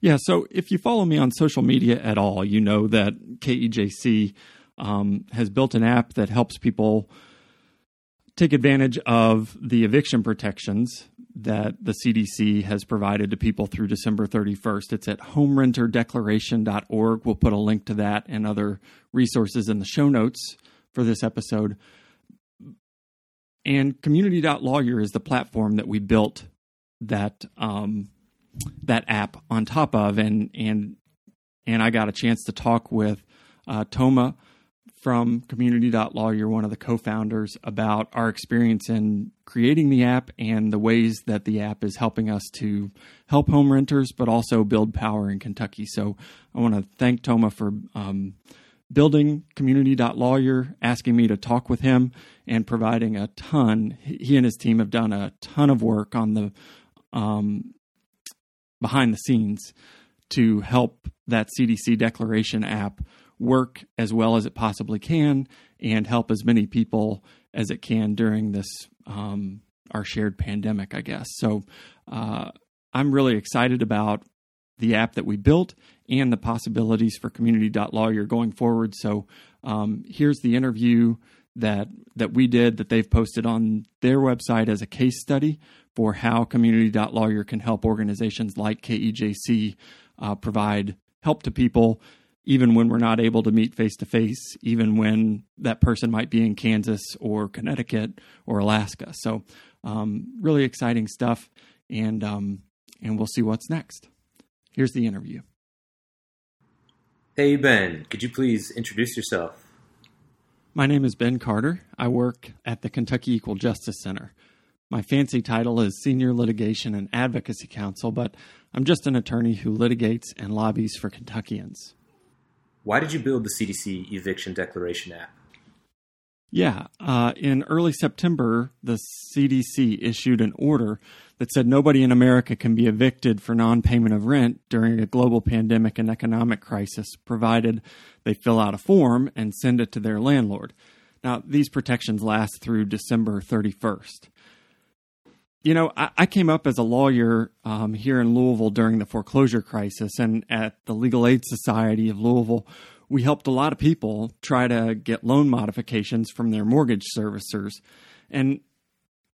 Yeah, so if you follow me on social media at all, you know that KEJC um, has built an app that helps people take advantage of the eviction protections that the CDC has provided to people through December 31st. It's at homerenterdeclaration.org. We'll put a link to that and other resources in the show notes for this episode. And community.lawyer is the platform that we built that um, that app on top of and and and I got a chance to talk with uh, Toma from Community.law. You're one of the co-founders about our experience in creating the app and the ways that the app is helping us to help home renters, but also build power in Kentucky. So I want to thank Toma for um, building Community.lawyer, asking me to talk with him, and providing a ton. He and his team have done a ton of work on the um, behind the scenes to help that CDC declaration app work as well as it possibly can and help as many people as it can during this um, our shared pandemic, I guess. So uh, I'm really excited about the app that we built and the possibilities for community.lawyer going forward. So um, here's the interview that that we did that they've posted on their website as a case study for how community.lawyer can help organizations like KEJC uh, provide help to people even when we're not able to meet face to face, even when that person might be in Kansas or Connecticut or Alaska. So, um, really exciting stuff, and um, and we'll see what's next. Here's the interview. Hey Ben, could you please introduce yourself? My name is Ben Carter. I work at the Kentucky Equal Justice Center. My fancy title is Senior Litigation and Advocacy Counsel, but I'm just an attorney who litigates and lobbies for Kentuckians. Why did you build the CDC Eviction Declaration app? Yeah, uh, in early September, the CDC issued an order that said nobody in America can be evicted for non payment of rent during a global pandemic and economic crisis, provided they fill out a form and send it to their landlord. Now, these protections last through December 31st you know, I, I, came up as a lawyer um, here in Louisville during the foreclosure crisis, and at the Legal Aid Society of Louisville, we helped a lot of people try to get loan modifications from their mortgage servicers. And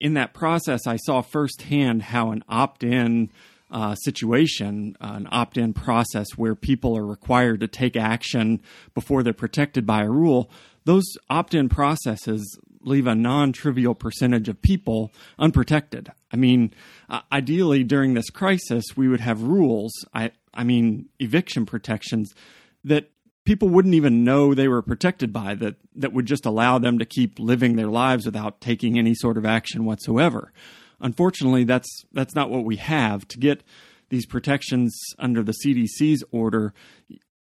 in that process, I saw firsthand how an opt in uh, situation, uh, an opt in process where people are required to take action before they're protected by a rule, those opt in processes leave a non-trivial percentage of people unprotected. I mean, uh, ideally during this crisis, we would have rules. I, I mean, eviction protections that people wouldn't even know they were protected by that that would just allow them to keep living their lives without taking any sort of action whatsoever. Unfortunately, that's that's not what we have. To get these protections under the CDC's order,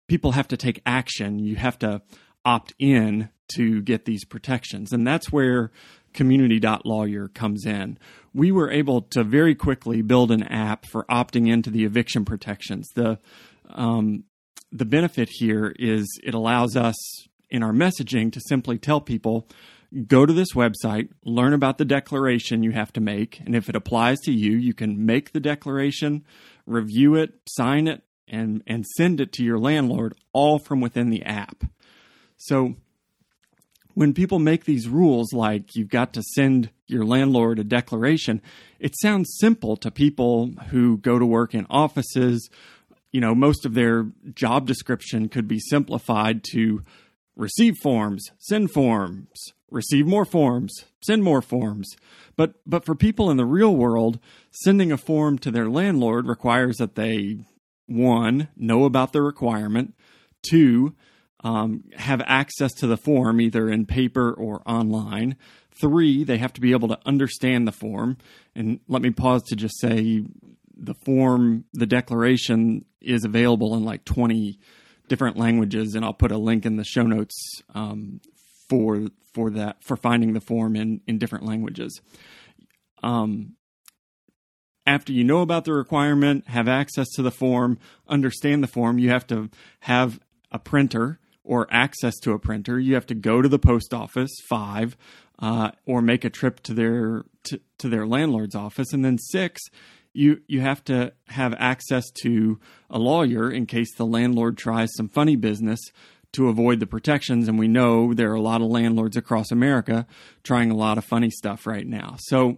people have to take action. You have to opt in to get these protections. And that's where community.lawyer comes in. We were able to very quickly build an app for opting into the eviction protections. The um, the benefit here is it allows us in our messaging to simply tell people go to this website, learn about the declaration you have to make, and if it applies to you, you can make the declaration, review it, sign it, and and send it to your landlord all from within the app. So when people make these rules like you've got to send your landlord a declaration, it sounds simple to people who go to work in offices. You know, most of their job description could be simplified to receive forms, send forms, receive more forms, send more forms. But but for people in the real world, sending a form to their landlord requires that they one, know about the requirement, two, um, have access to the form either in paper or online. Three, they have to be able to understand the form. And let me pause to just say the form, the declaration is available in like 20 different languages, and I'll put a link in the show notes um, for for that for finding the form in in different languages. Um, after you know about the requirement, have access to the form, understand the form, you have to have a printer or access to a printer, you have to go to the post office, five, uh, or make a trip to their to, to their landlord's office, and then six, you you have to have access to a lawyer in case the landlord tries some funny business to avoid the protections. And we know there are a lot of landlords across America trying a lot of funny stuff right now. So,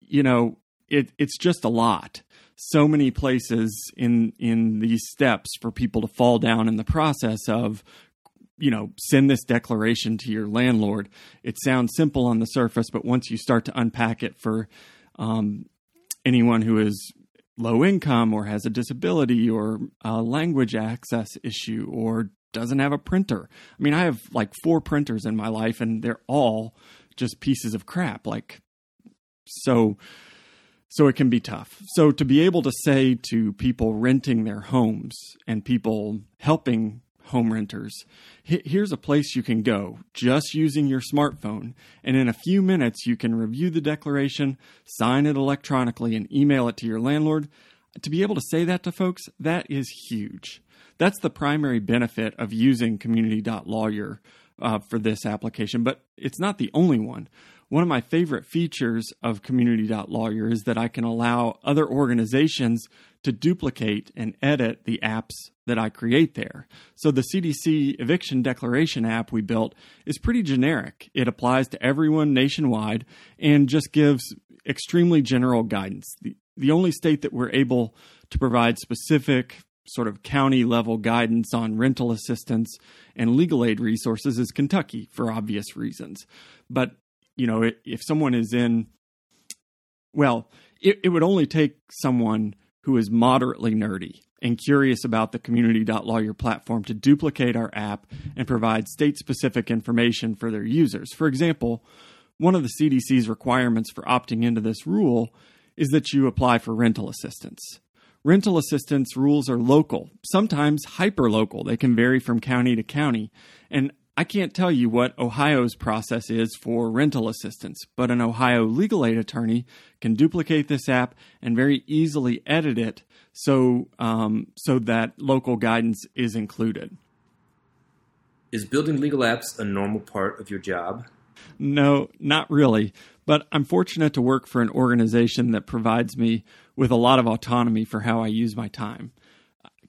you know, it, it's just a lot. So many places in in these steps for people to fall down in the process of you know, send this declaration to your landlord. It sounds simple on the surface, but once you start to unpack it for um, anyone who is low income or has a disability or a language access issue or doesn't have a printer. I mean, I have like four printers in my life and they're all just pieces of crap. Like, so, so it can be tough. So to be able to say to people renting their homes and people helping home renters, here's a place you can go just using your smartphone. And in a few minutes, you can review the declaration, sign it electronically, and email it to your landlord. To be able to say that to folks, that is huge. That's the primary benefit of using community.lawyer uh, for this application, but it's not the only one. One of my favorite features of community.lawyer is that I can allow other organizations to duplicate and edit the apps that I create there. So the CDC eviction declaration app we built is pretty generic. It applies to everyone nationwide and just gives extremely general guidance. The, the only state that we're able to provide specific sort of county level guidance on rental assistance and legal aid resources is Kentucky for obvious reasons. But, you know, if someone is in, well, it, it would only take someone who is moderately nerdy and curious about the community.lawyer platform to duplicate our app and provide state specific information for their users. For example, one of the CDC's requirements for opting into this rule is that you apply for rental assistance rental assistance rules are local, sometimes hyper local. They can vary from county to county. And I can't tell you what Ohio's process is for rental assistance, but an Ohio legal aid attorney can duplicate this app and very easily edit it so um, so that local guidance is included. Is building legal apps a normal part of your job? No, not really. But I'm fortunate to work for an organization that provides me with a lot of autonomy for how I use my time.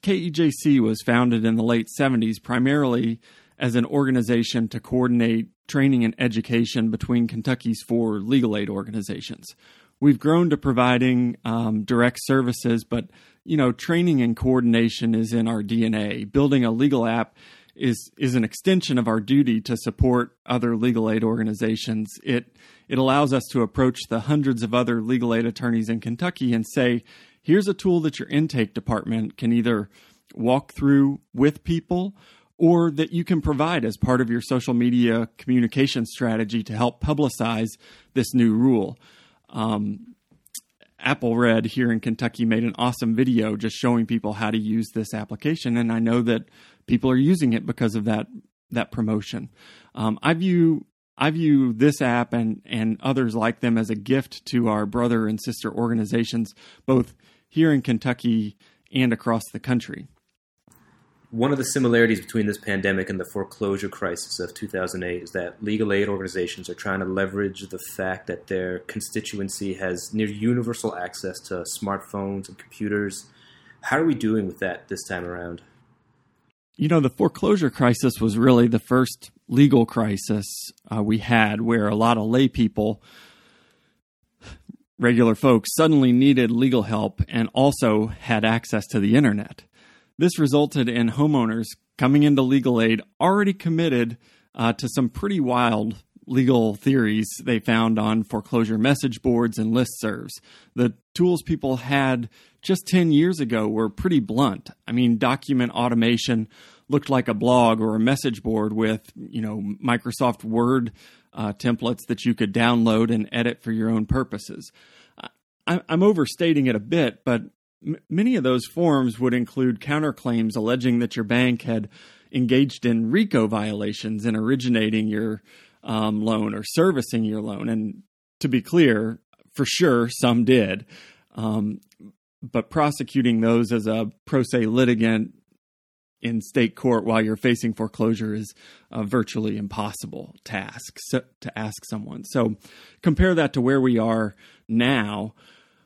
KEJC was founded in the late 70s primarily as an organization to coordinate training and education between Kentucky's four legal aid organizations. We've grown to providing um, direct services, but you know, training and coordination is in our DNA. Building a legal app is is an extension of our duty to support other legal aid organizations. It it allows us to approach the hundreds of other legal aid attorneys in Kentucky and say, here's a tool that your intake department can either walk through with people or that you can provide as part of your social media communication strategy to help publicize this new rule. Um, AppalReD here in Kentucky made an awesome video just showing people how to use this application, and I know that people are using it because of that that promotion. Um, I view I view this app and and others like them as a gift to our brother and sister organizations, both here in Kentucky and across the country. One of the similarities between this pandemic and the foreclosure crisis of 2008 is that legal aid organizations are trying to leverage the fact that their constituency has near universal access to smartphones and computers. How are we doing with that this time around? You know, the foreclosure crisis was really the first legal crisis uh, we had where a lot of lay people, regular folks, suddenly needed legal help and also had access to the internet. This resulted in homeowners coming into legal aid already committed uh, to some pretty wild legal theories they found on foreclosure message boards and listservs. The tools people had just 10 years ago were pretty blunt. I mean, document automation looked like a blog or a message board with, you know, Microsoft Word uh, templates that you could download and edit for your own purposes. I, am overstating it a bit, but many of those forms would include counterclaims alleging that your bank had engaged in RICO violations in originating your um, loan or servicing your loan. And to be clear, for sure, some did. Um, but prosecuting those as a pro se litigant in state court while you're facing foreclosure is a virtually impossible task to ask someone. So compare that to where we are now,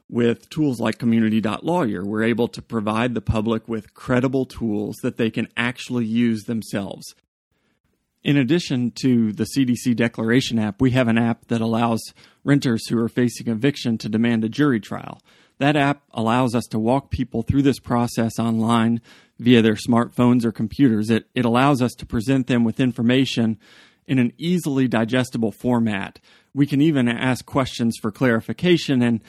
with tools like community.lawyer, we're able to provide the public with credible tools that they can actually use themselves. In addition to the CDC Declaration app, we have an app that allows renters who are facing eviction to demand a jury trial. That app allows us to walk people through this process online via their smartphones or computers. It, it allows us to present them with information in an easily digestible format. We can even ask questions for clarification, and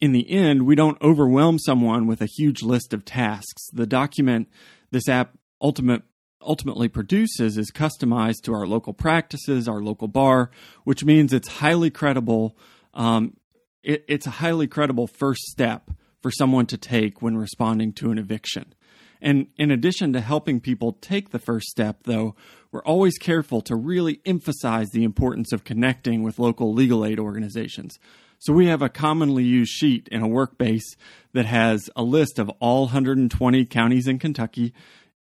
in the end, we don't overwhelm someone with a huge list of tasks. The document this app ultimate, ultimately produces is customized to our local practices, our local bar, which means it's highly credible. Um, it, it's a highly credible first step for someone to take when responding to an eviction. And in addition to helping people take the first step, though, we're always careful to really emphasize the importance of connecting with local legal aid organizations. So we have a commonly used sheet in a workbase that has a list of all 120 counties in Kentucky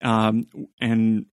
um, and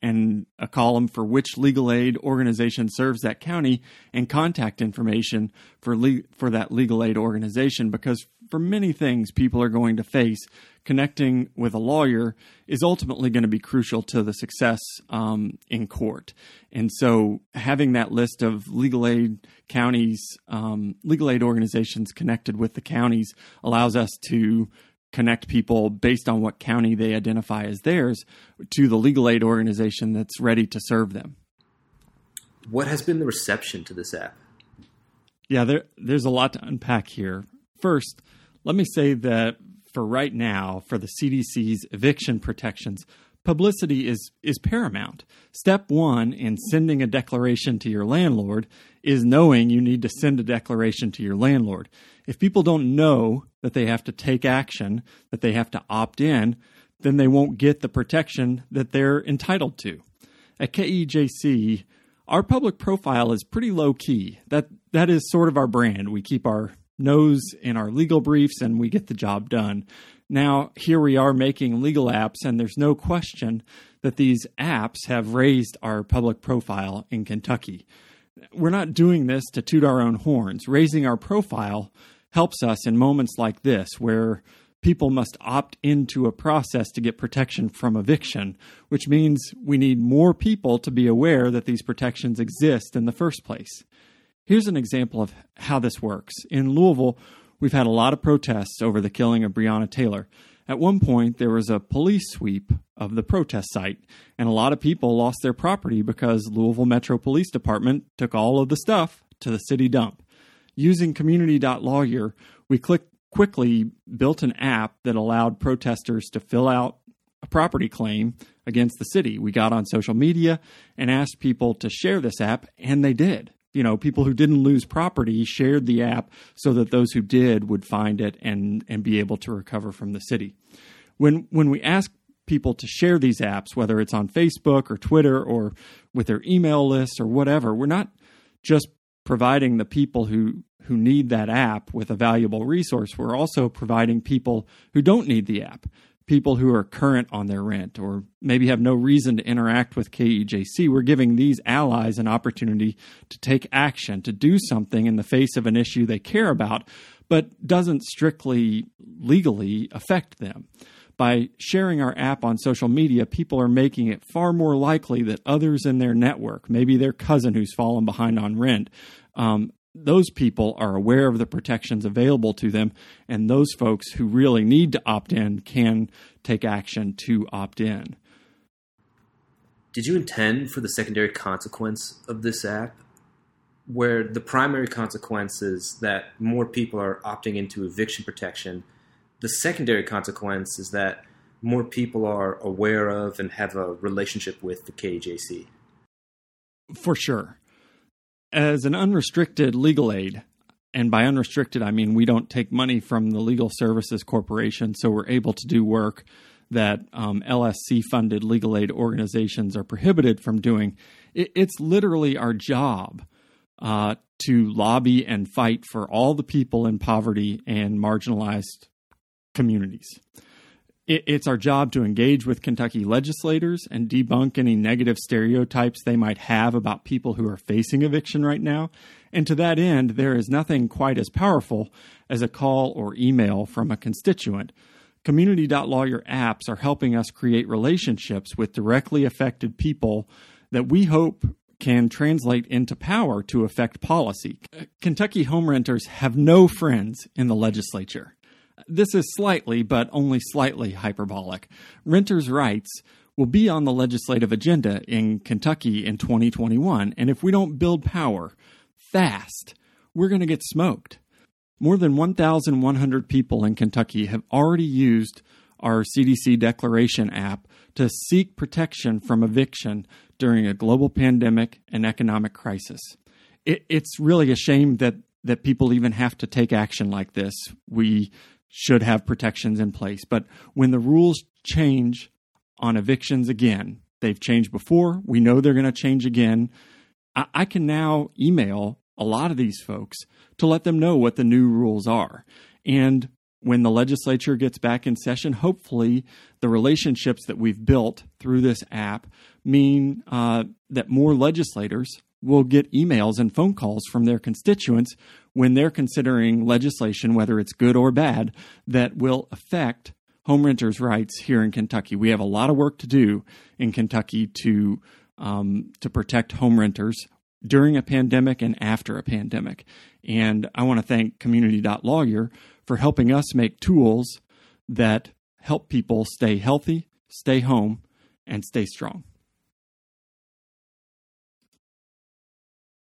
and a column for which legal aid organization serves that county and contact information for le- for that legal aid organization because for many things people are going to face connecting with a lawyer is ultimately going to be crucial to the success um, in court and so having that list of legal aid counties um, legal aid organizations connected with the counties allows us to connect people based on what county they identify as theirs to the legal aid organization that's ready to serve them. What has been the reception to this app? Yeah, there, there's a lot to unpack here. First, let me say that for right now, for the CDC's eviction protections, publicity is, is paramount. Step one in sending a declaration to your landlord is knowing you need to send a declaration to your landlord. If people don't know that they have to take action, that they have to opt in, then they won't get the protection that they're entitled to. At KEJC, our public profile is pretty low key. That that is sort of our brand. We keep our nose in our legal briefs and we get the job done. Now, here we are making legal apps, and there's no question that these apps have raised our public profile in Kentucky. We're not doing this to toot our own horns. Raising our profile helps us in moments like this where people must opt into a process to get protection from eviction, which means we need more people to be aware that these protections exist in the first place. Here's an example of how this works. In Louisville, we've had a lot of protests over the killing of Breonna Taylor. At one point, there was a police sweep of the protest site, and a lot of people lost their property because Louisville Metro Police Department took all of the stuff to the city dump using community.lawyer, we click, quickly built an app that allowed protesters to fill out a property claim against the city. We got on social media and asked people to share this app, and they did. You know, people who didn't lose property shared the app so that those who did would find it and, and be able to recover from the city. When when we ask people to share these apps, whether it's on Facebook or Twitter or with their email lists or whatever, we're not just providing the people who who need that app with a valuable resource. We're also providing people who don't need the app, people who are current on their rent or maybe have no reason to interact with KEJC. We're giving these allies an opportunity to take action, to do something in the face of an issue they care about, but doesn't strictly legally affect them by sharing our app on social media, people are making it far more likely that others in their network, maybe their cousin who's fallen behind on rent, um, those people are aware of the protections available to them, and those folks who really need to opt in can take action to opt in. Did you intend for the secondary consequence of this app? Where the primary consequence is that more people are opting into eviction protection the secondary consequence is that more people are aware of and have a relationship with the KJC. For sure. As an unrestricted legal aid, and by unrestricted, I mean we don't take money from the Legal Services Corporation, so we're able to do work that um, LSC funded legal aid organizations are prohibited from doing. It, it's literally our job uh, to lobby and fight for all the people in poverty and marginalized communities. It, it's our job to engage with Kentucky legislators and debunk any negative stereotypes they might have about people who are facing eviction right now. And to that end, there is nothing quite as powerful as a call or email from a constituent. Community.lawyer apps are helping us create relationships with directly affected people that we hope can translate into power to affect policy. Kentucky home renters have no friends in the legislature. This is slightly, but only slightly hyperbolic. Renters' rights will be on the legislative agenda in Kentucky in 2021, and if we don't build power fast, we're going to get smoked. More than 1,100 people in Kentucky have already used our CDC Declaration app to seek protection from eviction during a global pandemic and economic crisis. It, it's really a shame that, that people even have to take action like this. We should have protections in place. But when the rules change on evictions again, they've changed before, we know they're going to change again. I, I can now email a lot of these folks to let them know what the new rules are. And when the legislature gets back in session, hopefully the relationships that we've built through this app mean uh, that more legislators will get emails and phone calls from their constituents when they're considering legislation, whether it's good or bad, that will affect home renters' rights here in Kentucky. We have a lot of work to do in Kentucky to um, to protect home renters during a pandemic and after a pandemic. And I want to thank Community.lawyer for helping us make tools that help people stay healthy, stay home, and stay strong.